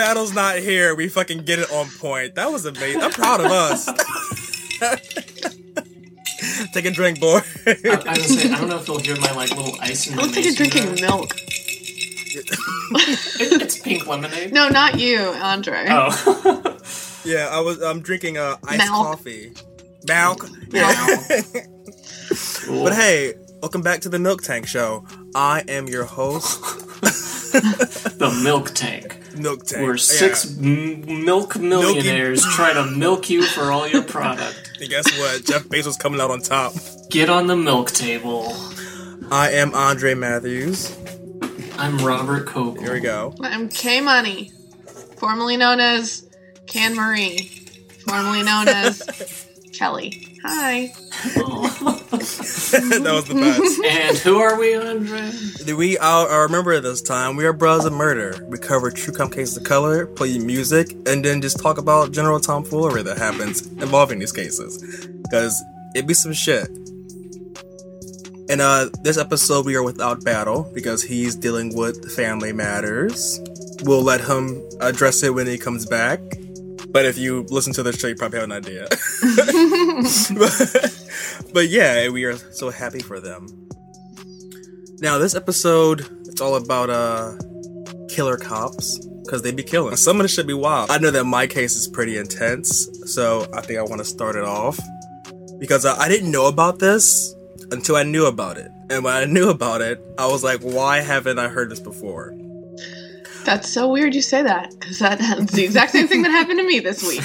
Battle's not here, we fucking get it on point. That was amazing. I'm proud of us. Take a drink, boy. I, I was say, I don't know if you'll hear my like little ice in I the don't think you're drinking jar. milk. It, it's pink lemonade. No, not you, Andre. Oh. yeah, I was. I'm drinking uh, iced Milk. coffee. Milk. Yeah. but hey, welcome back to the Milk Tank Show. I am your host, the milk tank. Milk Tank. Where six m- milk millionaires try to milk you for all your product. And guess what? Jeff Bezos coming out on top. Get on the milk table. I am Andre Matthews. I'm Robert Cogle. Here we go. I'm K Money, formerly known as Can Marie, formerly known as Kelly. Hi. that was the best. And who are we, Andre? We I, I remember this time. We are Brothers of Murder. We cover true crime cases of color, play music, and then just talk about general tomfoolery that happens involving these cases. Because it be some shit. And uh, this episode we are without Battle because he's dealing with family matters. We'll let him address it when he comes back. But if you listen to the show, you probably have an idea. but, but yeah, we are so happy for them. Now, this episode, it's all about uh killer cops because they be killing. Some of this should be wild. I know that my case is pretty intense, so I think I want to start it off because uh, I didn't know about this until I knew about it. And when I knew about it, I was like, why haven't I heard this before? That's so weird you say that, because that's the exact same thing that happened to me this week.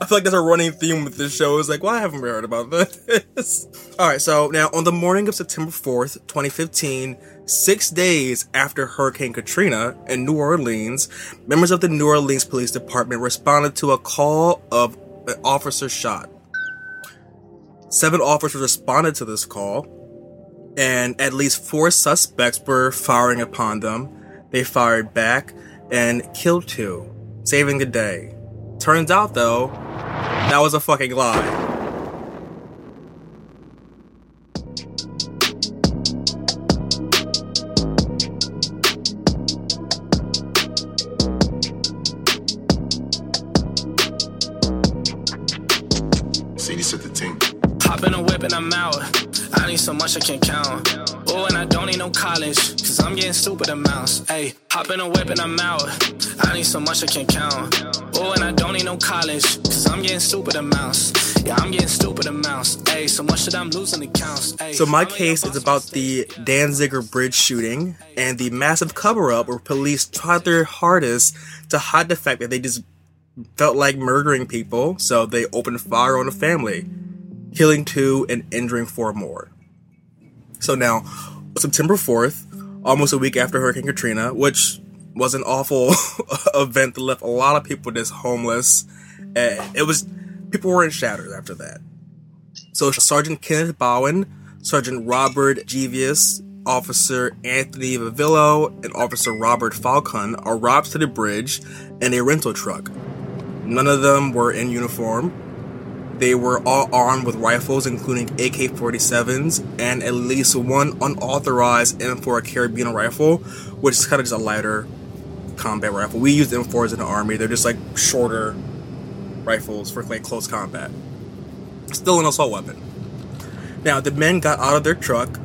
I feel like there's a running theme with this show. It's like, why haven't we heard about this? All right, so now on the morning of September 4th, 2015, six days after Hurricane Katrina in New Orleans, members of the New Orleans Police Department responded to a call of an officer shot. Seven officers responded to this call, and at least four suspects were firing upon them. They fired back and killed two, saving the day. Turns out, though, that was a fucking lie. CD set the team. Hop in a whip and I'm out. Need so much I can't count. Oh, and I don't need no college, cause I'm getting stupid amounts. Hey, hop in a whip and I'm out. I need so much I can't count. Oh, and I don't need no college, cause I'm getting stupid amounts. Yeah, I'm getting stupid amounts. Hey, so much that I'm losing the counts. Hey, So my case is about the Danziger Bridge shooting and the massive cover-up where police tried their hardest to hide the fact that they just felt like murdering people, so they opened fire on a family, killing two and injuring four more. So now, September 4th, almost a week after Hurricane Katrina, which was an awful event that left a lot of people just homeless. And it was people were in shatters after that. So Sergeant Kenneth Bowen, Sergeant Robert Jevius, Officer Anthony Vavillo, and Officer Robert Faulcon arrived to the bridge in a rental truck. None of them were in uniform. They were all armed with rifles, including AK 47s and at least one unauthorized M4 carabiner rifle, which is kind of just a lighter combat rifle. We use M4s in the army, they're just like shorter rifles for like close combat. Still an assault weapon. Now, the men got out of their truck,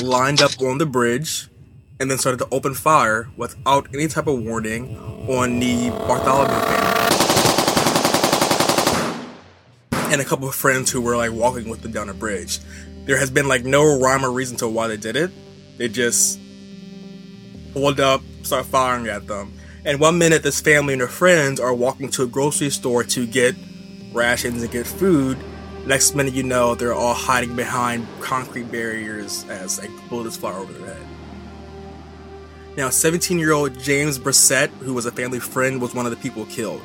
lined up on the bridge, and then started to open fire without any type of warning on the Bartholomew family. And a couple of friends who were like walking with them down a bridge. There has been like no rhyme or reason to why they did it. They just pulled up, start firing at them. And one minute, this family and their friends are walking to a grocery store to get rations and get food. Next minute, you know, they're all hiding behind concrete barriers as like bullets fly over their head. Now, 17 year old James Brissett, who was a family friend, was one of the people killed.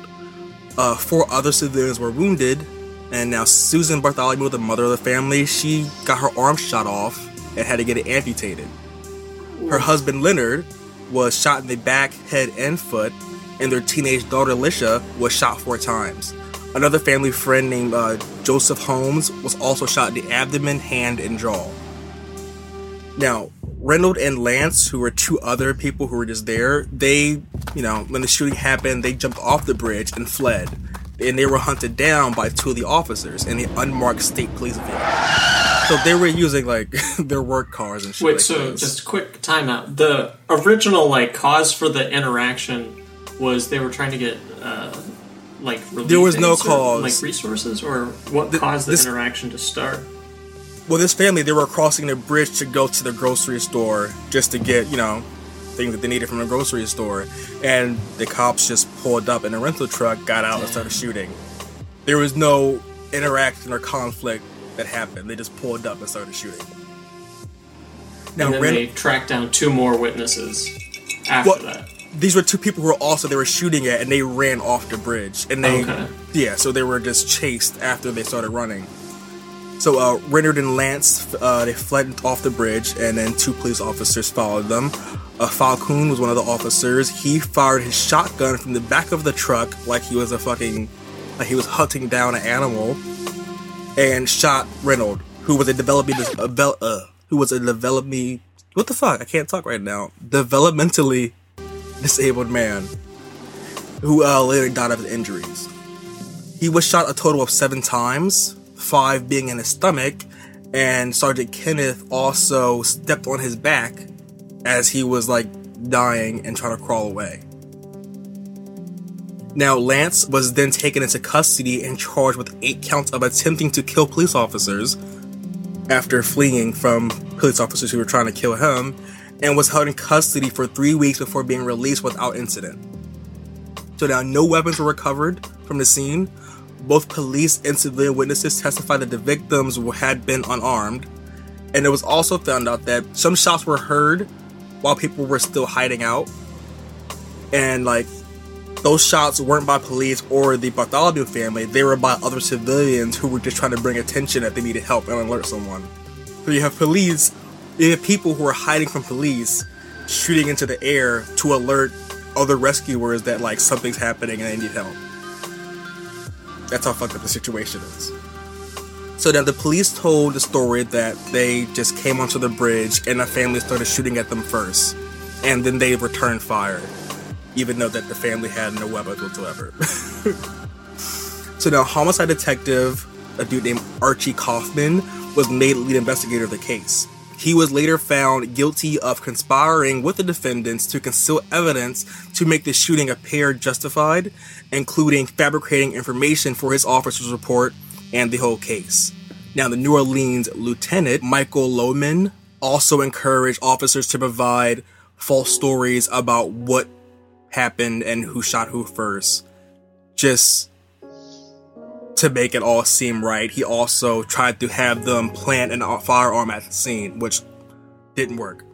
Uh, four other civilians were wounded, and now Susan Bartholomew, the mother of the family, she got her arm shot off and had to get it amputated. Her husband Leonard was shot in the back, head, and foot, and their teenage daughter Lisha was shot four times. Another family friend named uh, Joseph Holmes was also shot in the abdomen, hand, and jaw. Now, Reynolds and Lance, who were two other people who were just there, they, you know, when the shooting happened, they jumped off the bridge and fled. And they were hunted down by two of the officers in the unmarked state police vehicle. So they were using like their work cars and shit. Wait, like so this. just quick timeout. The original like cause for the interaction was they were trying to get uh, like relief There was no cause. like resources, or what caused the this- interaction to start? well, this family they were crossing the bridge to go to the grocery store just to get you know things that they needed from the grocery store, and the cops just pulled up in a rental truck, got out, and started shooting. There was no interaction or conflict that happened. They just pulled up and started shooting. Now, And then Ren- they tracked down two more witnesses after Well, that. these were two people who were also they were shooting at, and they ran off the bridge, and they Okay. yeah, so they were just chased after they started running. So uh, Renard and Lance uh, they fled off the bridge, and then two police officers followed them. Uh, Falcone was one of the officers. He fired his shotgun from the back of the truck like he was a fucking like he was hunting down an animal, and shot Reynolds, who was a developing vel- uh, who was a developing what the fuck I can't talk right now developmentally disabled man who uh, later died of injuries. He was shot a total of seven times, five being in his stomach, and Sergeant Kenneth also stepped on his back as he was like dying and trying to crawl away. Now, Lance was then taken into custody and charged with eight counts of attempting to kill police officers after fleeing from police officers who were trying to kill him and was held in custody for three weeks before being released without incident. So now no weapons were recovered from the scene. Both police and civilian witnesses testified that the victims had been unarmed. And it was also found out that some shots were heard while people were still hiding out. And like those shots weren't by police or the Bartholomew family, they were by other civilians who were just trying to bring attention that they needed help and alert someone. So you have police, you have people who are hiding from police shooting into the air to alert other rescuers that like something's happening and they need help. That's how fucked up the situation is. So then the police told the story that they just came onto the bridge and a family started shooting at them first, and then they returned fire, even though that the family had no weapons whatsoever. so now homicide detective, a dude named Archie Kaufman, was made lead investigator of the case. He was later found guilty of conspiring with the defendants to conceal evidence to make the shooting appear justified, including fabricating information for his officer's report and the whole case. Now, the New Orleans lieutenant, Michael Lohman, also encouraged officers to provide false stories about what happened and who shot who first, just to make it all seem right. He also tried to have them plant a firearm at the scene, which didn't work.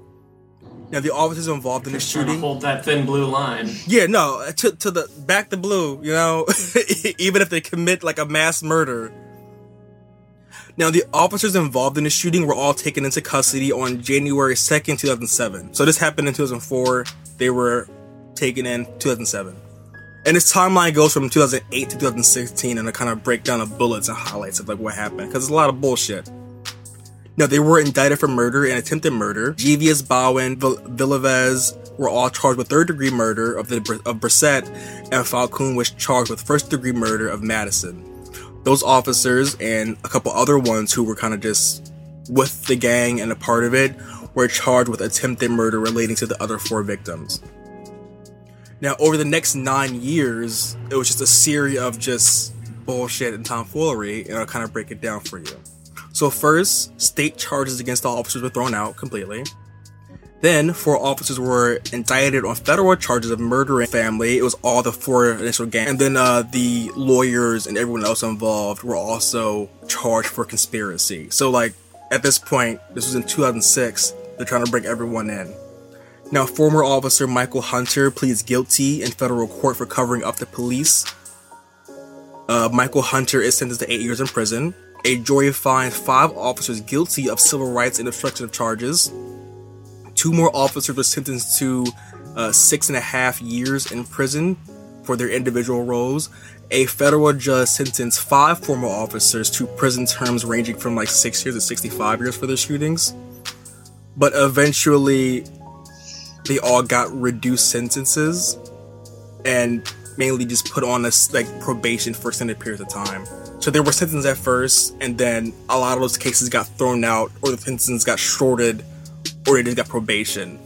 Now, the officers involved in the shooting. hold that thin blue line. Yeah, no, to, to the back the blue, you know, even if they commit like a mass murder. Now, the officers involved in the shooting were all taken into custody on January 2nd, 2007. So this happened in 2004. They were taken in 2007. And this timeline goes from 2008 to 2016 and a kind of breakdown of bullets and highlights of like what happened because it's a lot of bullshit. Now, they were indicted for murder and attempted murder. Jevius, Bowen, Vil- Villavez were all charged with third degree murder of the of Brissett, and Falcone was charged with first degree murder of Madison. Those officers and a couple other ones who were kind of just with the gang and a part of it were charged with attempted murder relating to the other four victims. Now, over the next nine years, it was just a series of just bullshit and tomfoolery, and I'll kind of break it down for you. So first, state charges against the officers were thrown out completely. Then, four officers were indicted on federal charges of murdering family. It was all the four initial gang. And then uh, the lawyers and everyone else involved were also charged for conspiracy. So, like, at this point, this was in 2006, they're trying to bring everyone in. Now, former officer Michael Hunter pleads guilty in federal court for covering up the police. Uh, Michael Hunter is sentenced to eight years in prison. A jury finds five officers guilty of civil rights and obstruction of charges. Two more officers were sentenced to uh, six and a half years in prison for their individual roles. A federal judge sentenced five former officers to prison terms ranging from like six years to 65 years for their shootings. but eventually they all got reduced sentences and mainly just put on this like probation for extended periods of time. So they were sentenced at first, and then a lot of those cases got thrown out, or the sentences got shorted, or they just got probation.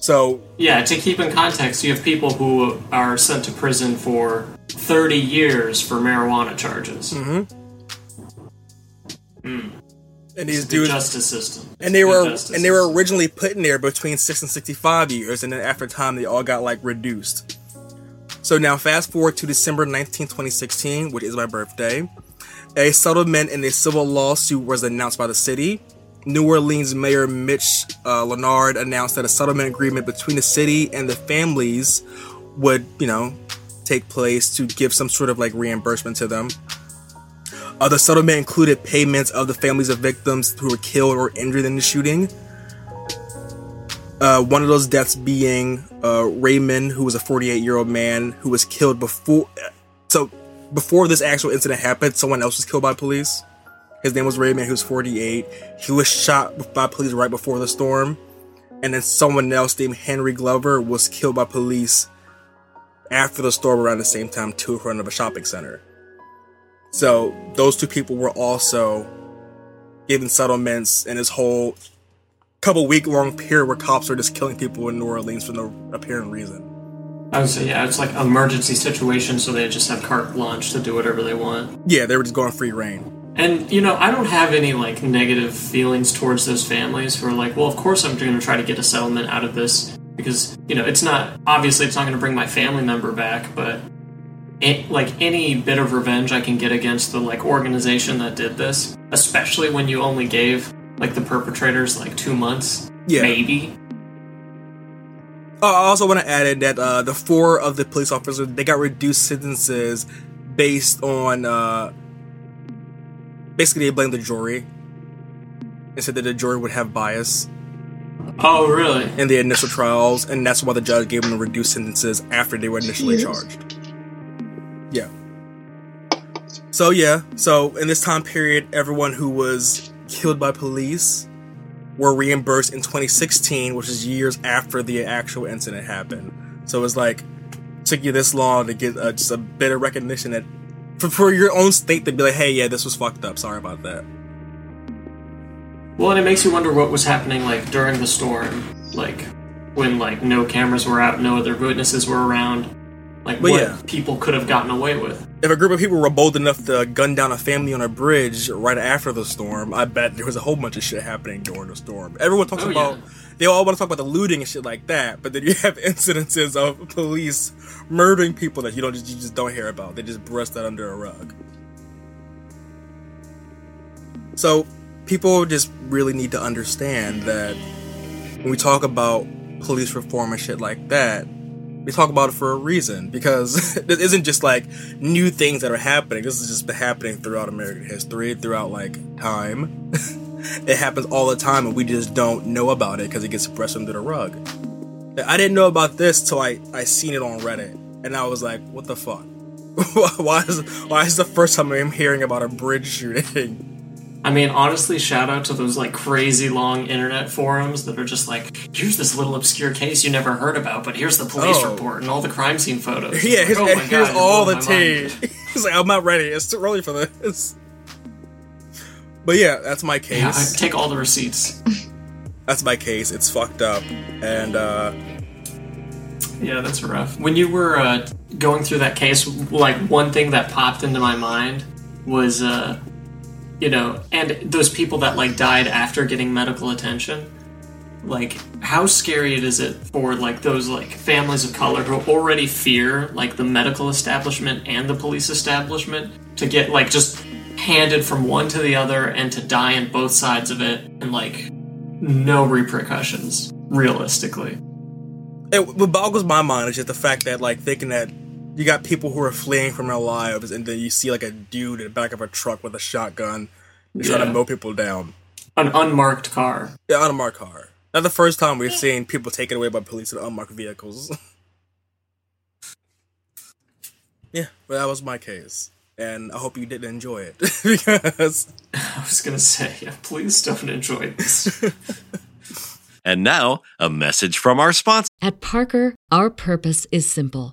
So Yeah, to keep in context, you have people who are sent to prison for 30 years for marijuana charges. Mm-hmm. Hmm. And these The dudes justice system. and they were and they were originally put in there between six and sixty-five years, and then after time they all got like reduced. So now fast forward to December 19, 2016, which is my birthday. A settlement in a civil lawsuit was announced by the city. New Orleans Mayor Mitch uh, Leonard announced that a settlement agreement between the city and the families would, you know, take place to give some sort of like reimbursement to them. Uh, the settlement included payments of the families of victims who were killed or injured in the shooting. Uh, one of those deaths being uh, Raymond, who was a 48 year old man who was killed before. So, before this actual incident happened, someone else was killed by police. His name was Raymond, who was 48. He was shot by police right before the storm. And then someone else named Henry Glover was killed by police after the storm around the same time, too, in front of a shopping center. So those two people were also given settlements in this whole couple week long period where cops are just killing people in New Orleans for no apparent reason. I would say, yeah, it's like emergency situation, so they just have carte blanche to do whatever they want. Yeah, they were just going free reign. And you know, I don't have any like negative feelings towards those families who are like, well, of course I'm going to try to get a settlement out of this because you know it's not obviously it's not going to bring my family member back, but it, like any bit of revenge I can get against the like organization that did this, especially when you only gave like the perpetrators like two months, Yeah. maybe. Uh, I also want to add in that uh, the four of the police officers they got reduced sentences based on uh, basically they blamed the jury and said that the jury would have bias Oh, really? in the initial trials, and that's why the judge gave them the reduced sentences after they were initially charged. So yeah, so in this time period, everyone who was killed by police were reimbursed in 2016, which is years after the actual incident happened. So it was like took you this long to get uh, just a bit of recognition that for, for your own state to be like, hey, yeah, this was fucked up. Sorry about that. Well, and it makes you wonder what was happening like during the storm, like when like no cameras were out, no other witnesses were around, like Well, what yeah. people could have gotten away with. If a group of people were bold enough to gun down a family on a bridge right after the storm, I bet there was a whole bunch of shit happening during the storm. Everyone talks Oh, about, yeah. they all want to talk about the looting and shit like that, but then you have incidences of police murdering people that you don't just, you just don't hear about. They just brush that under a rug. So people just really need to understand that when we talk about police reform and shit like that, we talk about it for a reason because this isn't just like new things that are happening. This has just been happening throughout American history, throughout like time. it happens all the time, and we just don't know about it because it gets brushed under the rug. I didn't know about this till I I seen it on Reddit, and I was like, "What the fuck? why is why is the first time I'm hearing about a bridge shooting?" I mean, honestly, shout out to those like crazy long internet forums that are just like, here's this little obscure case you never heard about, but here's the police Oh. report and all the crime scene photos. Yeah, here's, like, oh here's God, all the blowing my mind. tea. He's like, I'm not ready. It's too early for this. But yeah, that's my Yeah, I case. take all the receipts. that's my case. It's fucked up, and uh, Yeah, that's rough. When you were uh, going through that case, like one thing that popped into my mind was, uh, you know, and those people that like died after getting medical attention. Like, how scary it is it for like those like families of color who already fear like the medical establishment and the police establishment to get like just handed from one to the other and to die in both sides of it and like no repercussions realistically. it, what boggles my mind is just the fact that like thinking that you got people who are fleeing from their lives, and then you see like a dude in the back of a truck with a shotgun trying to mow people down. An unmarked car. Yeah, on a car. Not the first time we've seen people taken away by police in unmarked vehicles. yeah, but that was my case. And I hope you didn't enjoy it. because I was gonna say, yeah, please don't enjoy this. And now, a message from our sponsor. At Parker, our purpose is simple.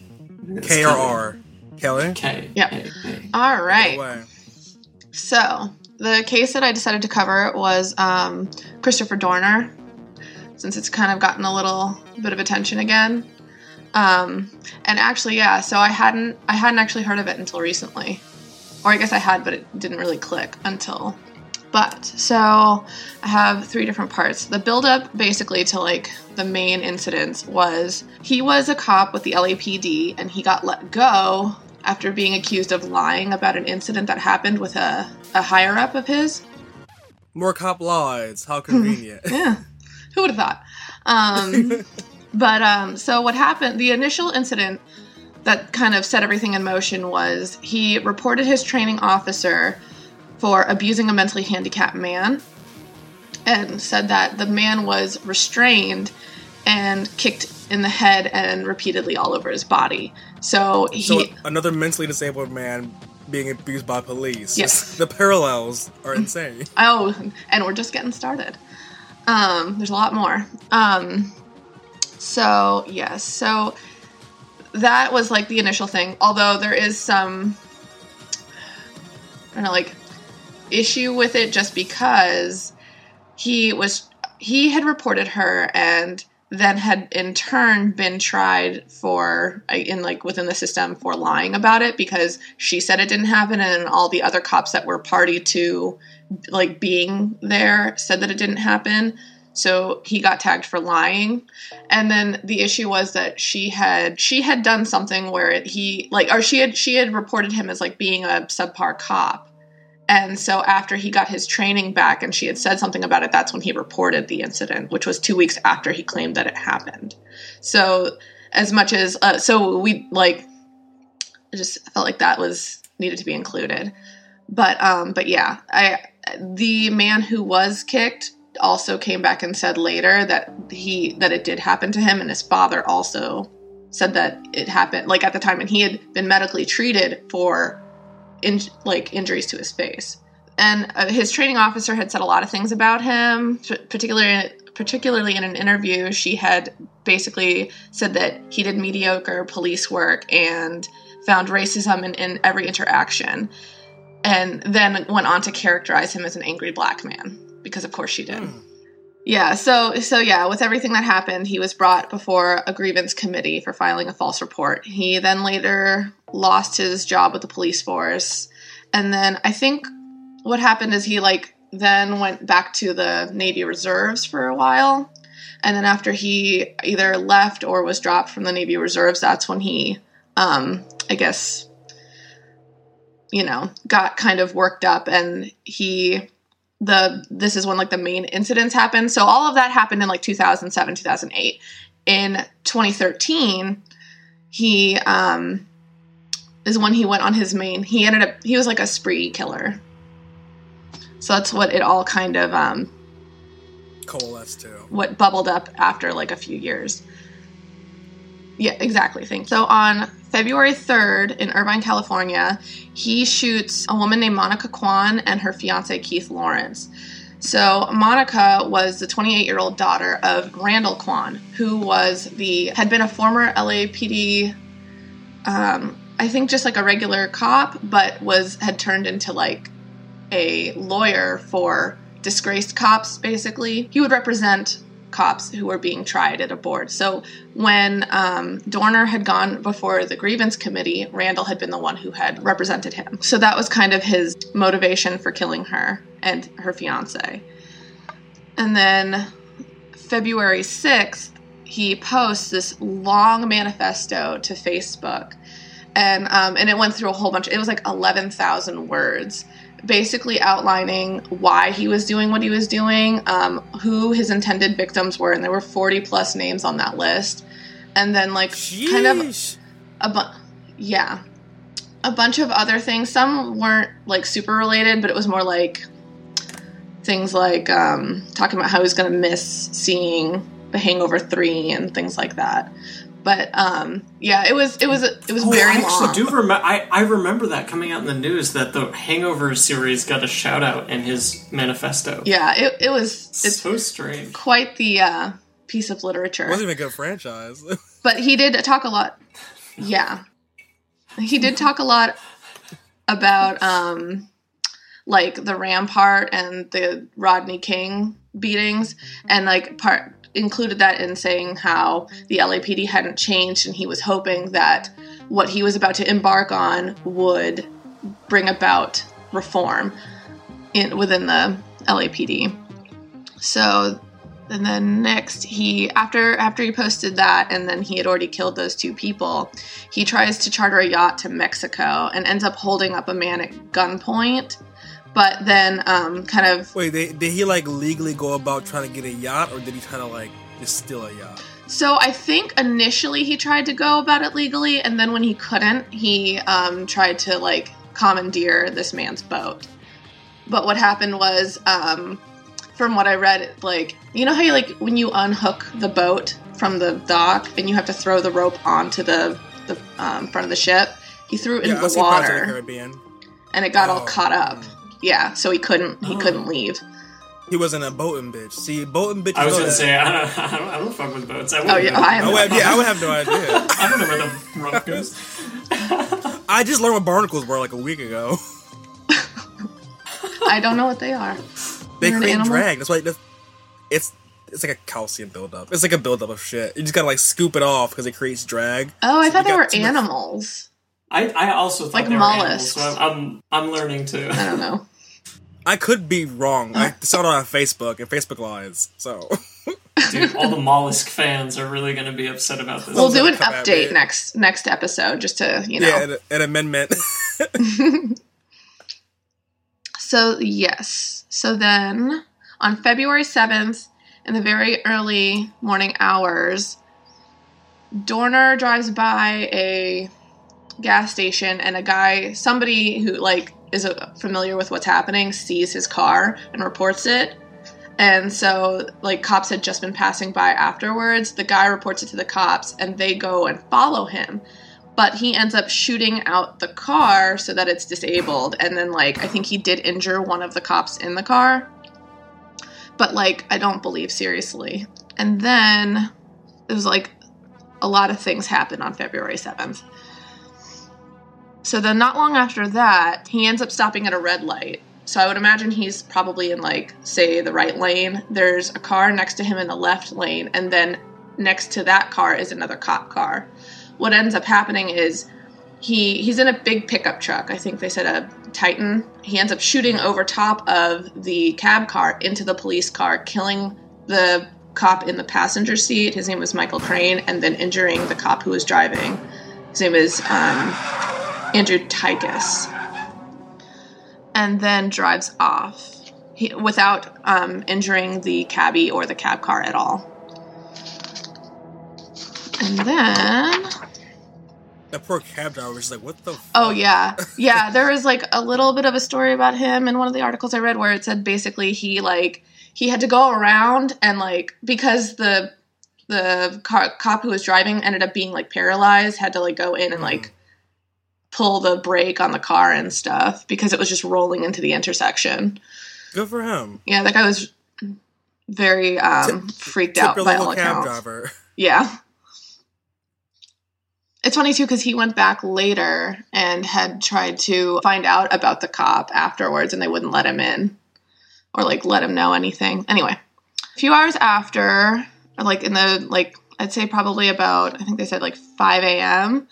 K or R? Kelly? K. Yep. K, K. All Go right. away. So the case that I decided to cover was um, Christopher Dorner, since it's kind of gotten a little bit of attention again. Um, and actually, yeah. So I hadn't I hadn't actually heard of it until recently, or I guess I had, but it didn't really click until. But so I have three different parts. The build up basically to like the main incidents was he was a cop with the LAPD and he got let go after being accused of lying about an incident that happened with a, a higher up of his. More cop lies. How convenient. Yeah, who would have thought? Um, but um, so what happened? The initial incident that kind of set everything in motion was he reported his training officer for abusing a mentally handicapped man, and said that the man was restrained and kicked in the head and repeatedly all over his body. So he. so another mentally disabled man being abused by police. Yes. the parallels are insane. Oh, and we're just getting started. Um, there's a lot more. Um, so yes, so that was like the initial thing. Although there is some, I don't know, like issue with it, just because he was he had reported her and then had in turn been tried for in like within the system for lying about it because she said it didn't happen and all the other cops that were party to like being there said that it didn't happen. So he got tagged for lying. And then the issue was that she had she had done something where he like or she had she had reported him as like being a subpar cop and so after he got his training back and she had said something about it that's when he reported the incident which was two weeks after he claimed that it happened. So as much as uh, so we like I just felt like that was needed to be included. But um but yeah i the man who was kicked also came back and said later that he that it did happen to him and his father also said that it happened like at the time and he had been medically treated for in like injuries to his face. And uh, his training officer had said a lot of things about him particularly particularly in an interview she had basically said that he did mediocre police work and found racism in, in every interaction and then went on to characterize him as an angry black man because of course she did. Yeah so so yeah with everything that happened he was brought before a grievance committee for filing a false report. He then later lost his job with the police force. And then i think what happened is he like then went back to the navy reserves for a while. And then after he either left or was dropped from the navy reserves that's when he um i guess you know got kind of worked up and he the this is when like the main incidents happened. So all of that happened in like 2007 2008 in 2013 he um is when he went on his main he ended up he was like a spree killer so that's what it all kind of um Coalesce too. what bubbled up after like a few years. Yeah, exactly. Thanks. So on February 3rd in Irvine, California, he shoots a woman named Monica Quan and her fiance Keith Lawrence. So Monica was the 28-year-old daughter of Randall Quan, who was the had been a former LAPD um, I think just like a regular cop, but was had turned into like a lawyer for disgraced cops basically. He would represent cops who were being tried at a board. So when um, dorner had gone before the grievance committee randall had been the one who had represented him. So that was kind of his motivation for killing her and her fiance. And then february 6th he posts this long manifesto to facebook and um, and it went through a whole bunch it was like 11000 words basically outlining why he was doing what he was doing, um, who his intended victims were, and there were 40 plus names on that list. And then, like, kind of a bu- yeah. A bunch of other things some weren't like super related but it was more like things like um, talking about how he was going to miss seeing the hangover 3 and things like that but um, yeah it was it was it was Oh, very I actually long do remember. I, I remember that coming out in the news that the Hangover series got a shout out in his manifesto. yeah it, it was it's so strange. quite the uh, piece of literature wasn't even a good franchise. but he did talk a lot yeah he did talk a lot about um like the rampart and the rodney king beatings and like part included that in saying how the lapd hadn't changed and he was hoping that what he was about to embark on would bring about reform in within the lapd so and then next he after after he posted that and then he had already killed those two people he tries to charter a yacht to mexico and ends up holding up a man at gunpoint but then um, kind of Wait, they, did he like legally go about trying to get a yacht, or did he try to like just steal a yacht? so i think initially he tried to go about it legally and then when he couldn't he um, tried to like commandeer this man's boat but what happened was um, from what i read like you know how you like when you unhook the boat from the dock and you have to throw the rope onto the the um, front of the ship he threw it Yeah, into the of the water Caribbean. and it got all Oh. caught up yeah so he couldn't he oh. couldn't leave He wasn't a boating bitch. See, boating bitch. I was gonna that. say I don't, I don't, I don't fuck with boats. I oh yeah know. I, have I would have, yeah, I would have no idea. I don't know where the rope goes. I just learned what barnacles were like a week ago. I don't know what they are They You're an create animal? drag. That's why that's, it's it's like a calcium buildup. It's like a buildup of shit. You just gotta like scoop it off because it creates drag. oh I So thought they were too much- animals I, I also thought Like they were animals, mollusks. so I'm, I'm I'm learning too. I don't know I could be wrong. I saw it on Facebook and Facebook lies. So Dude, all the mollusk fans are really gonna be upset about this. We'll do an update next next episode just to you know. yeah, an, an amendment. So yes. So then on February seventh, in the very early morning hours, Dorner drives by a gas station and a guy, somebody who like is familiar with what's happening, sees his car and reports it. And so, like, cops had just been passing by afterwards. The guy reports it to the cops, and they go and follow him. But he ends up shooting out the car so that it's disabled. And then, like, I think he did injure one of the cops in the car. But, like, I don't believe seriously. And then it was like a lot of things happened on February 7th. So then, not long after that, he ends up stopping at a red light. So I would imagine he's probably in, like, say, the right lane. There's a car next to him in the left lane, and then next to that car is another cop car. What ends up happening is he he's in a big pickup truck. I think they said a Titan. He ends up shooting over top of the cab car into the police car, killing the cop in the passenger seat. His name was Michael Crain, and then injuring the cop who was driving. His name is um, Andrew Tykus, and then drives off he, without um, injuring the cabbie or the cab car at all. And then, that poor cab driver was like, "What the?" F-? oh yeah, yeah, there was like a little bit of a story about him in one of the articles I read where it said basically he like he had to go around and like because the the car, cop who was driving ended up being like paralyzed, had to like go in and like pull the brake on the car and stuff because it was just rolling into the intersection. Good for him. Yeah, that guy was very um, freaked out by all accounts. driver. Yeah. It's funny too because he went back later and had tried to find out about the cop afterwards and they wouldn't let him in or like let him know anything. Anyway, a few hours after, like in the like I'd say probably about I think they said like 5 a.m.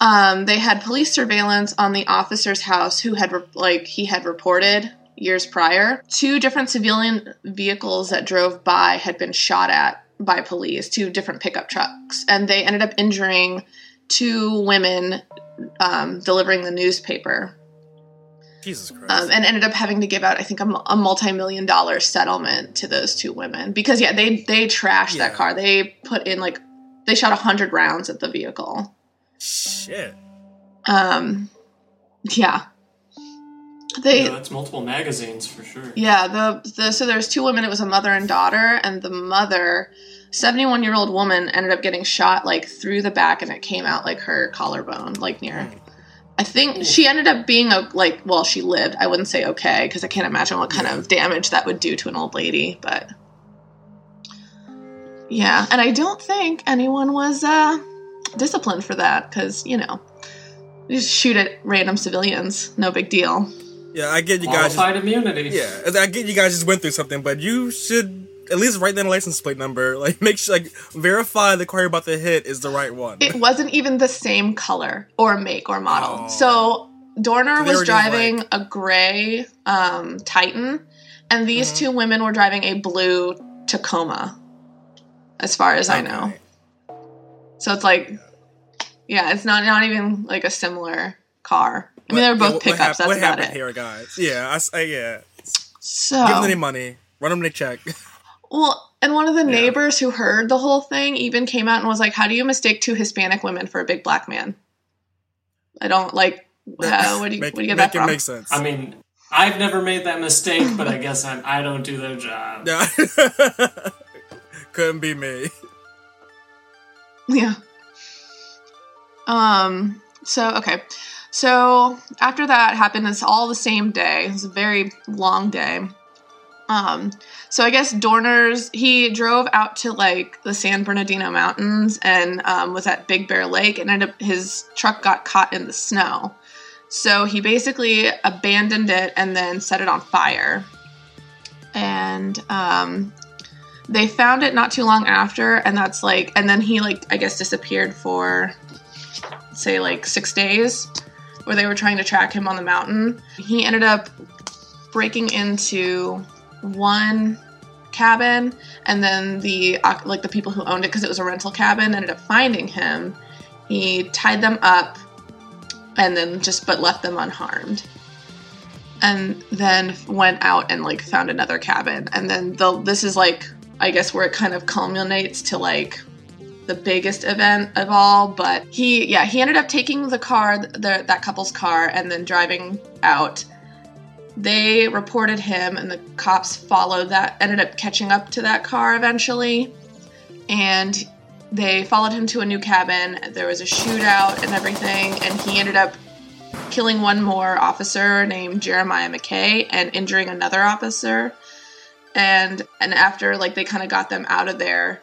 Um, they had police surveillance on the officer's house who had re- like he had reported years prior. Two different civilian vehicles that drove by had been shot at by police, two different pickup trucks, and they ended up injuring two women um, delivering the newspaper. Jesus Christ. um, and ended up having to give out, I think, a, a multi-million dollar settlement to those two women because yeah, they they trashed Yeah. that car. They put in like they shot a hundred rounds at the vehicle. Shit. Um, yeah, they You know, that's multiple magazines for sure. Yeah, the, the so there's two women. It was a mother and daughter, and the mother, seventy one year old woman, ended up getting shot like through the back, and it came out like her collarbone, like near. I think she ended up being a like well, she lived. I wouldn't say okay because I can't imagine what kind of damage that would do to an old lady, but yeah, and I don't think anyone was uh disciplined for that because you know you just shoot at random civilians, no big deal. Yeah, I get you guys. Just, immunity. yeah, I get you guys just went through something, but you should at least write down the license plate number. Like, make sure, like, verify the car you're about to hit is the right one. it wasn't even the same color or make or model. Oh. So Dorner So was driving like- a gray um, Titan, and these Mm-hmm. two women were driving a blue Tacoma, as far as I know. Okay. So it's like, yeah, it's not not even like a similar car. I mean, they're both what- what pickups. hap- that's what about happened it. here, guys? Yeah, I, s- I- yeah. So Give them any money. Run them a check. Well, and one of the neighbors who heard the whole thing even came out and was like, "How do you mistake two Hispanic women for a big black man?" I don't like. Uh, where do you, make, where do you get make that it from? make sense. I mean, I've never made that mistake, but I guess I'm, I don't do their job. Yeah. Couldn't be me. Yeah. Um. So okay. So after that happened, it's all the same day. It was a very long day. Um. So I guess Dorner's he drove out to like the San Bernardino Mountains and um, was at Big Bear Lake, and ended up his truck got caught in the snow. So he basically abandoned it and then set it on fire. And um, they found it not too long after and that's like and then he like i guess disappeared for say like six days where they were trying to track him on the mountain. He ended up breaking into one cabin and then the uh, like the people who owned it because it was a rental cabin ended up finding him. He tied them up and then just but left them unharmed. And then went out and like found another cabin. And then the this is like i guess where it kind of culminates to like the biggest event of all but he yeah he ended up taking the car the, that couple's car and then driving out they reported him and the cops followed that ended up catching up to that car eventually and they followed him to a new cabin there was a shootout and everything and he ended up killing one more officer named Jeremiah McKay and injuring another officer. And and after like they kind of got them out of there,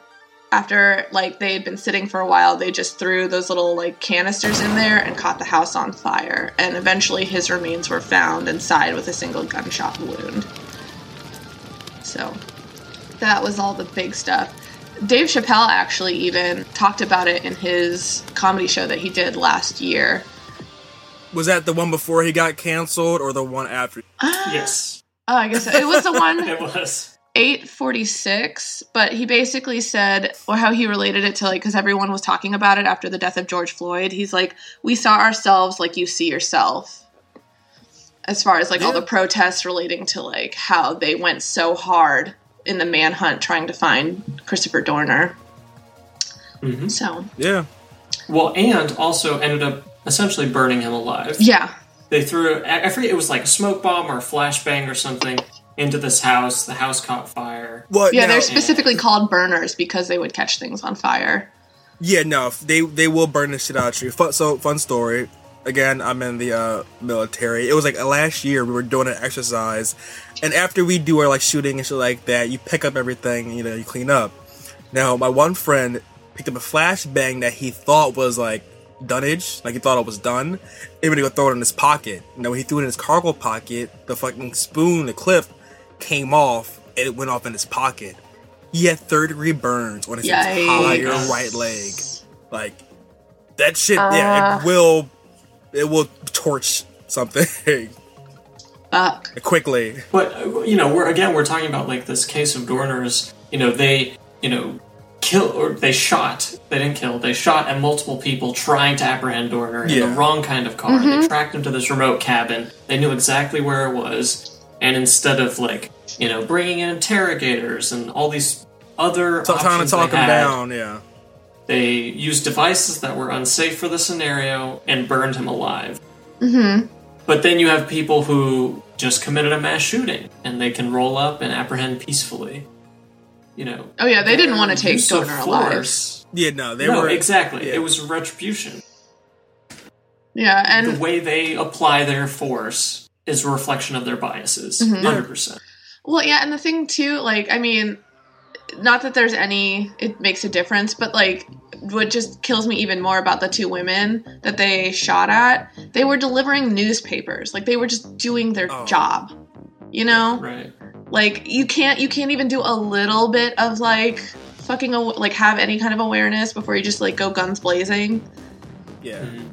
after like they had been sitting for a while, they just threw those little like canisters in there and caught the house on fire. And eventually his remains were found inside with a single gunshot wound. So that was all the big stuff. Dave Chappelle actually even talked about it in his comedy show that he did last year. Was that the one before he got canceled or the one after? Yes, Oh, I guess it was the one it was. 846, but he basically said, or how he related it to like, because everyone was talking about it after the death of George Floyd. He's like, we saw ourselves like you see yourself. As far as like all the protests relating to like how they went so hard in the manhunt trying to find Christopher Dorner. Mhm. So, Yeah. Well, and also ended up essentially burning him alive. yeah. They threw, I I forget, it was like a smoke bomb or a flashbang or something into this house. The house caught fire. What? Yeah, now- they're specifically called burners because they would catch things on fire. Yeah, no, they they will burn the shit out of you. Fun, so fun story. Again, I'm in the uh, military. It was like last year we were doing an exercise, and after we do our like shooting and shit like that, you pick up everything, you know, you clean up. Now, my one friend picked up a flashbang that he thought was like dunnage, like he thought it was done, and when he would throw it in his pocket. Now, when he threw it in his cargo pocket, the fucking spoon, the clip, came off, and it went off in his pocket. He had third degree burns on his Yikes. entire right leg. Like that shit, yeah, it will, it will torch something Fuck. quickly. But uh, you know, we're again we're talking about like this case of Dorners. You know, they you know kill or they shot. They didn't kill. They shot at multiple people trying to apprehend Dorner in the wrong kind of car. They tracked him to this remote cabin. They knew exactly where it was, and instead of like you know bringing in interrogators and all these other So trying to options they talk him had, down, yeah. they used devices that were unsafe for the scenario and burned him alive. Mm-hmm. But then you have people who just committed a mass shooting and they can roll up and apprehend peacefully. You know. Oh yeah, they didn't want to take use of Dorner alive. Yeah, no, they no, were exactly. yeah. It was retribution. Yeah, and The way they apply their force is a reflection of their biases. Mm-hmm. 100 percent. well, yeah, and the thing too, like, I mean, not that there's any, it makes a difference, but like, what just kills me even more about the two women that they shot at, they were delivering newspapers. Like, they were just doing their Oh. job. You know, Right. Like you can't you can't even do a little bit of like fucking aw- like have any kind of awareness before you just like go guns blazing. yeah. Mm-hmm.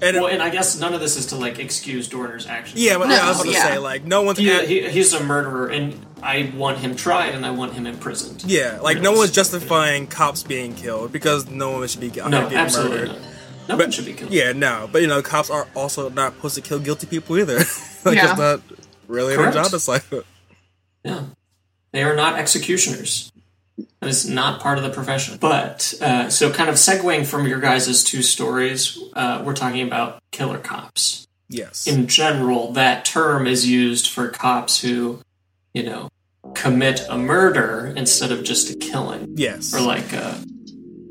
And Well, and I guess none of this is to like excuse Dorner's actions. yeah, but No, I was gonna yeah. say like no one's He, he, he's a murderer, and I want him tried, and I want him imprisoned. yeah, like no one's justifying cops being killed because no one should be out No, there getting absolutely murdered. not. No But- one should be killed. Yeah, no, but you know, cops are also not supposed to kill guilty people either. like Yeah. it's not really Correct. their job assignment. Yeah. They are not executioners. That is not part of the profession. But, uh, so kind of segueing from your guys' two stories, uh, we're talking about killer cops. Yes. In general, that term is used for cops who, you know, commit a murder instead of just a killing. yes. or like uh,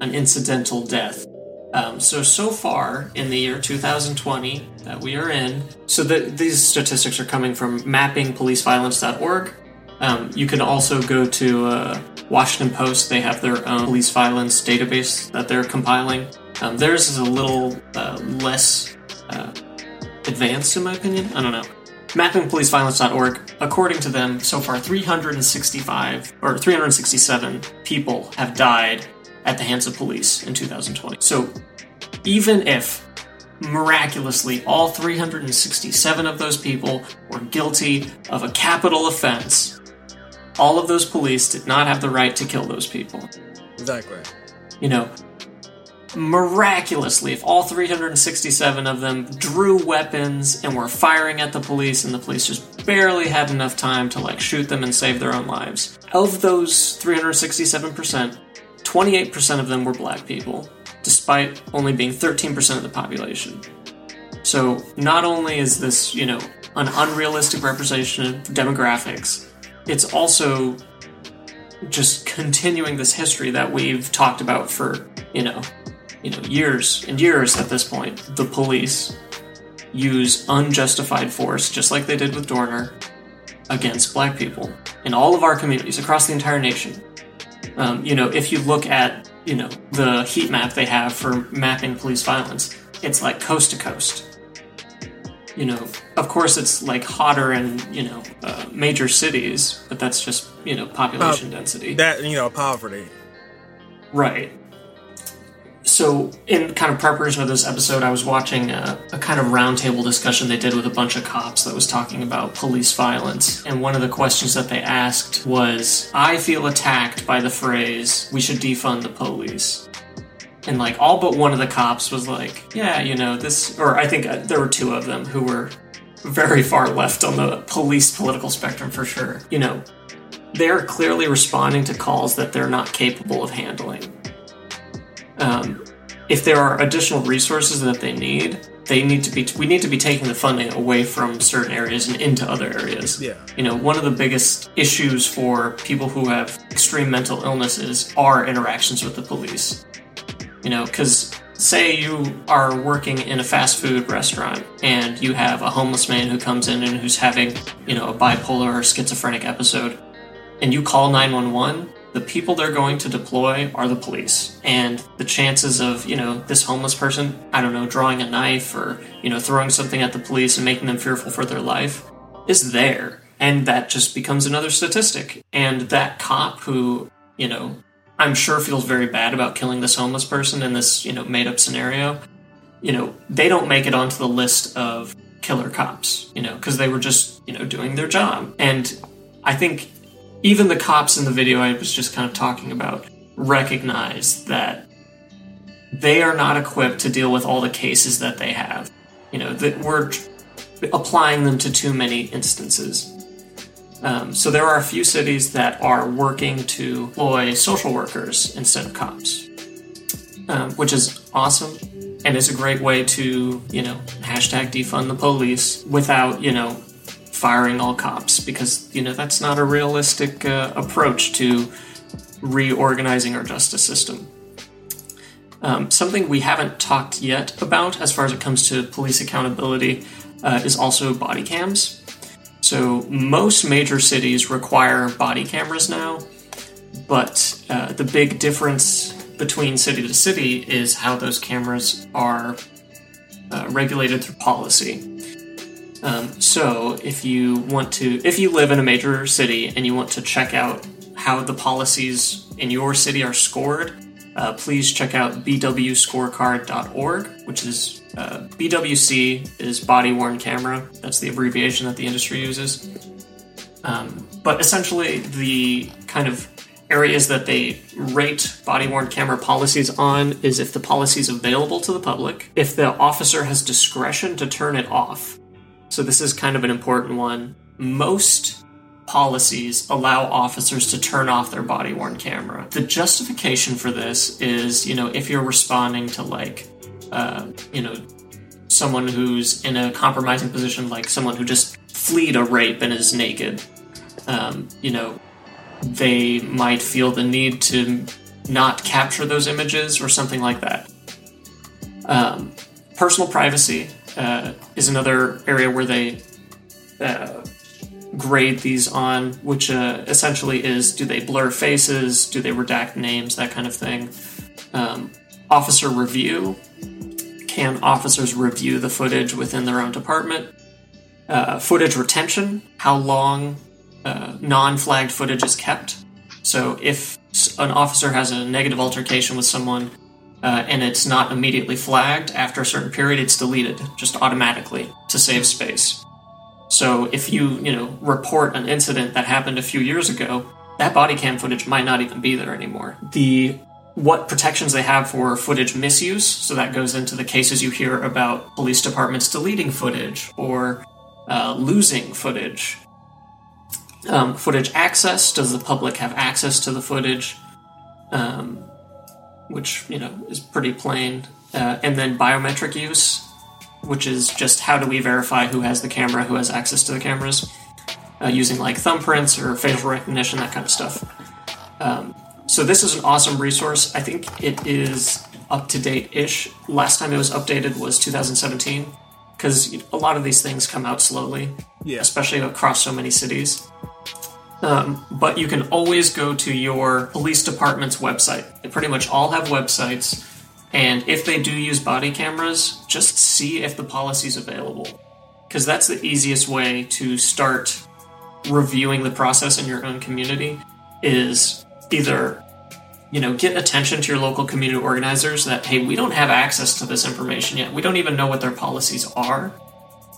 an incidental death. Um, so so far in the year 2020 that we are in, so the, these statistics are coming from mappingpoliceviolence.org. Um, you can also go to uh, Washington Post; they have their own police violence database that they're compiling. Um, theirs is a little uh, less uh, advanced, in my opinion. I don't know. Mappingpoliceviolence.org, according to them, so far 365 or 367 people have died at the hands of police in 2020. So even if miraculously all 367 of those people were guilty of a capital offense, all of those police did not have the right to kill those people. exactly. You know, miraculously, if all 367 of them drew weapons and were firing at the police, and the police just barely had enough time to like shoot them and save their own lives, of those 367%, 28% of them were black people, despite only being 13% of the population. So not only is this, you know, an unrealistic representation of demographics, it's also just continuing this history that we've talked about for, you know, you know, years and years at this point. The police use unjustified force, just like they did with Dorner, against black people in all of our communities across the entire nation. Um, you know, if you look at, you know, the heat map they have for mapping police violence, it's like coast to coast. You know, of course, it's like hotter in, you know, uh, major cities, but that's just, you know, population density. That you know, poverty. Right. So, in kind of preparation of this episode, I was watching a, a kind of roundtable discussion they did with a bunch of cops that was talking about police violence. And one of the questions that they asked was I feel attacked by the phrase, we should defund the police. And, like, all but one of the cops was like, yeah, you know, this, or I think uh, there were two of them who were very far left on the police political spectrum for sure. You know, they're clearly responding to calls that they're not capable of handling. Um, if there are additional resources that they need, they need to be. We need to be taking the funding away from certain areas and into other areas. Yeah. You know, one of the biggest issues for people who have extreme mental illnesses are interactions with the police. You know, because say you are working in a fast food restaurant and you have a homeless man who comes in and who's having, you know, a bipolar or schizophrenic episode, and you call 911, the people they're going to deploy are the police. And the chances of, you know, this homeless person, I don't know, drawing a knife or, you know, throwing something at the police and making them fearful for their life is there. And that just becomes another statistic. And that cop who, you know, I'm sure feels very bad about killing this homeless person in this, you know, made up scenario, you know, they don't make it onto the list of killer cops, you know, because they were just, you know, doing their job. And I think even the cops in the video I was just kind of talking about, recognize that they are not equipped to deal with all the cases that they have. You know, that we're applying them to too many instances. Um, so there are a few cities that are working to employ social workers instead of cops, um, which is awesome and is a great way to, you know, hashtag defund the police without, you know, firing all cops because, you know, that's not a realistic uh, approach to reorganizing our justice system. Um, something we haven't talked yet about as far as it comes to police accountability uh, is also body cams. So, most major cities require body cameras now, but uh, the big difference between city to city is how those cameras are uh, regulated through policy. Um, so, if you want to, if you live in a major city and you want to check out how the policies in your city are scored, uh, please check out bwcscorecard.org, which is uh, BWC is body worn camera. That's the abbreviation that the industry uses. Um, but essentially, the kind of areas that they rate body worn camera policies on is if the policy is available to the public, if the officer has discretion to turn it off. So, this is kind of an important one. Most policies allow officers to turn off their body worn camera. The justification for this is, you know, if you're responding to like, uh, you know, someone who's in a compromising position, like someone who just fleed a rape and is naked, um, you know, they might feel the need to not capture those images or something like that. Um, personal privacy uh, is another area where they uh, grade these on, which uh, essentially is do they blur faces, do they redact names, that kind of thing. Um, officer review can officers review the footage within their own department? Uh, footage retention, how long uh, non flagged footage is kept. So if an officer has a negative altercation with someone uh, and it's not immediately flagged after a certain period, it's deleted just automatically to save space. So if you, you know, report an incident that happened a few years ago, that body cam footage might not even be there anymore. The what protections they have for footage misuse, so that goes into the cases you hear about police departments deleting footage or uh, losing footage. Um, footage access, does the public have access to the footage? Um, which, you know, is pretty plain. Uh, and then biometric use, which is just how do we verify who has the camera, who has access to the cameras, uh, using like thumbprints or facial recognition, that kind of stuff. Um, so this is an awesome resource. I think it is up to date ish. Last time it was updated was 2017 because a lot of these things come out slowly, Yeah. especially across so many cities. Um, but you can always go to your police department's website. They pretty much all have websites, and if they do use body cameras, just see if the policy's available. Because that's the easiest way to start reviewing the process in your own community is either you know get attention to your local community organizers that hey we don't have access to this information yet. We don't even know what their policies are.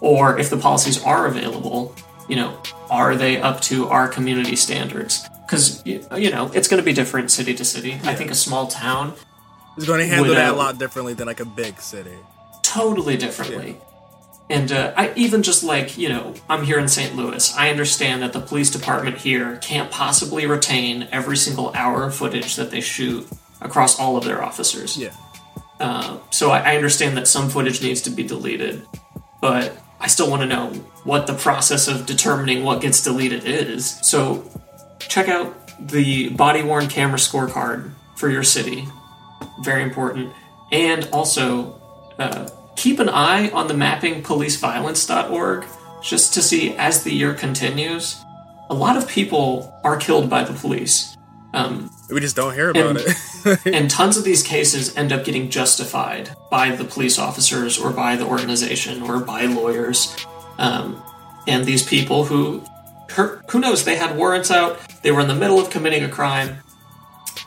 Or if the policies are available you know are they up to our community standards? Because you know it's going to be different city to city. I think a small town is going to handle that a lot differently than like a big city. totally differently. And uh, I even just like you know I'm here in St. Louis. I understand that the police department here can't possibly retain every single hour of footage that they shoot across all of their officers. Yeah. Uh, so I, I understand that some footage needs to be deleted, but I still want to know what the process of determining what gets deleted is. So check out the body worn camera scorecard for your city. Very important. And also uh, keep an eye on the mapping mappingpoliceviolence.org just to see as the year continues. A lot of people are killed by the police. Um, We just don't hear about And- it. and tons of these cases end up getting justified by the police officers or by the organization or by lawyers. Um, and these people who, who knows, they had warrants out, they were in the middle of committing a crime,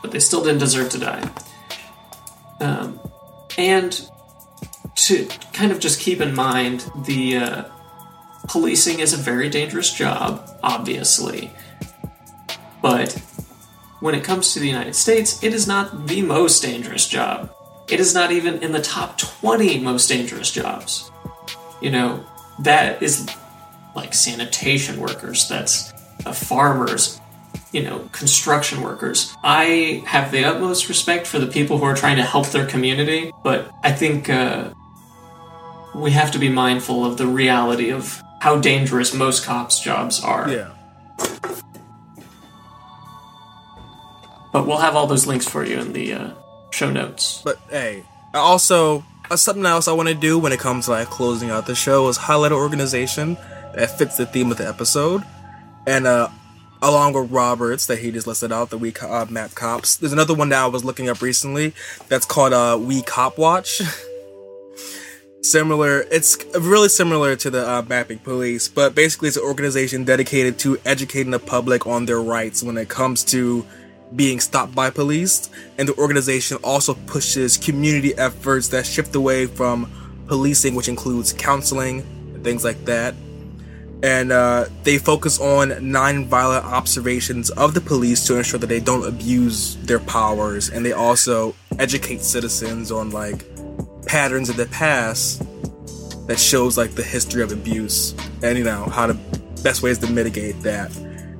but they still didn't deserve to die. Um, and to kind of just keep in mind, the uh, policing is a very dangerous job, obviously. But when it comes to the United States, it is not the most dangerous job. It is not even in the top 20 most dangerous jobs. You know, that is like sanitation workers, that's uh, farmers, you know, construction workers. I have the utmost respect for the people who are trying to help their community, but I think uh, we have to be mindful of the reality of how dangerous most cops' jobs are. Yeah. But we'll have all those links for you in the uh, show notes. But hey, also uh, something else I want to do when it comes to like closing out the show is highlight an organization that fits the theme of the episode, and uh, along with Roberts that he just listed out, the We uh, Map Cops. There's another one that I was looking up recently that's called uh, We Cop Watch. similar, it's really similar to the uh, Mapping Police, but basically it's an organization dedicated to educating the public on their rights when it comes to being stopped by police. And the organization also pushes community efforts that shift away from policing, which includes counseling and things like that and uh, they focus on non-violent observations of the police to ensure that they don't abuse their powers and they also educate citizens on like patterns of the past that shows like the history of abuse and you know how the best ways to mitigate that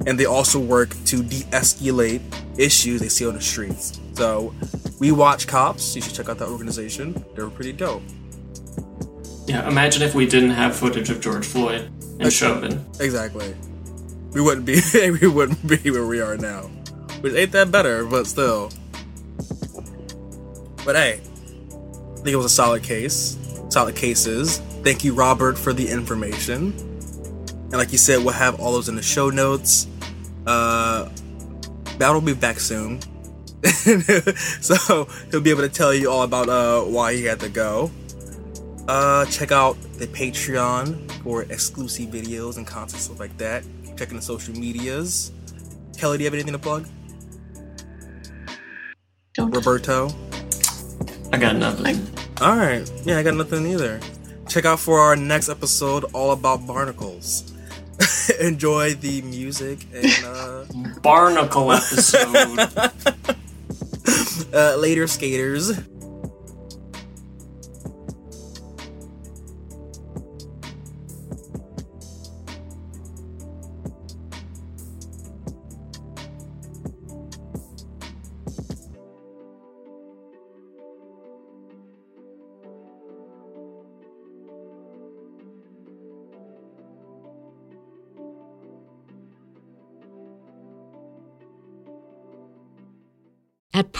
and they also work to de-escalate issues they see on the streets so we watch cops you should check out that organization they're pretty dope Yeah, imagine if we didn't have footage of George Floyd and Chauvin. Exactly. We wouldn't be we wouldn't be where we are now. Which ain't that better, but still. But hey, think it was a solid case. Solid cases. Thank you, Robert, for the information. And like you said, we'll have all those in the show notes. Uh Battle will be back soon. so he'll be able to tell you all about uh why he had to go. Uh check out the Patreon for exclusive videos and content stuff like that. Checking the social medias. Kelly, do you have anything to plug? Don't. Roberto? I got nothing. Alright. Yeah, I got nothing either. Check out for our next episode all about barnacles. Enjoy the music and uh, Barnacle episode. uh later skaters.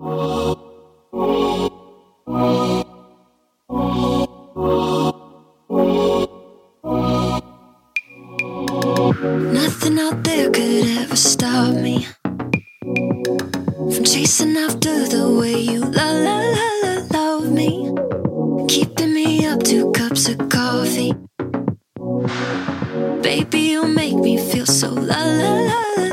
Nothing out there could ever stop me from chasing after the way you la love me, keeping me up two cups of coffee. Baby, you make me feel so la la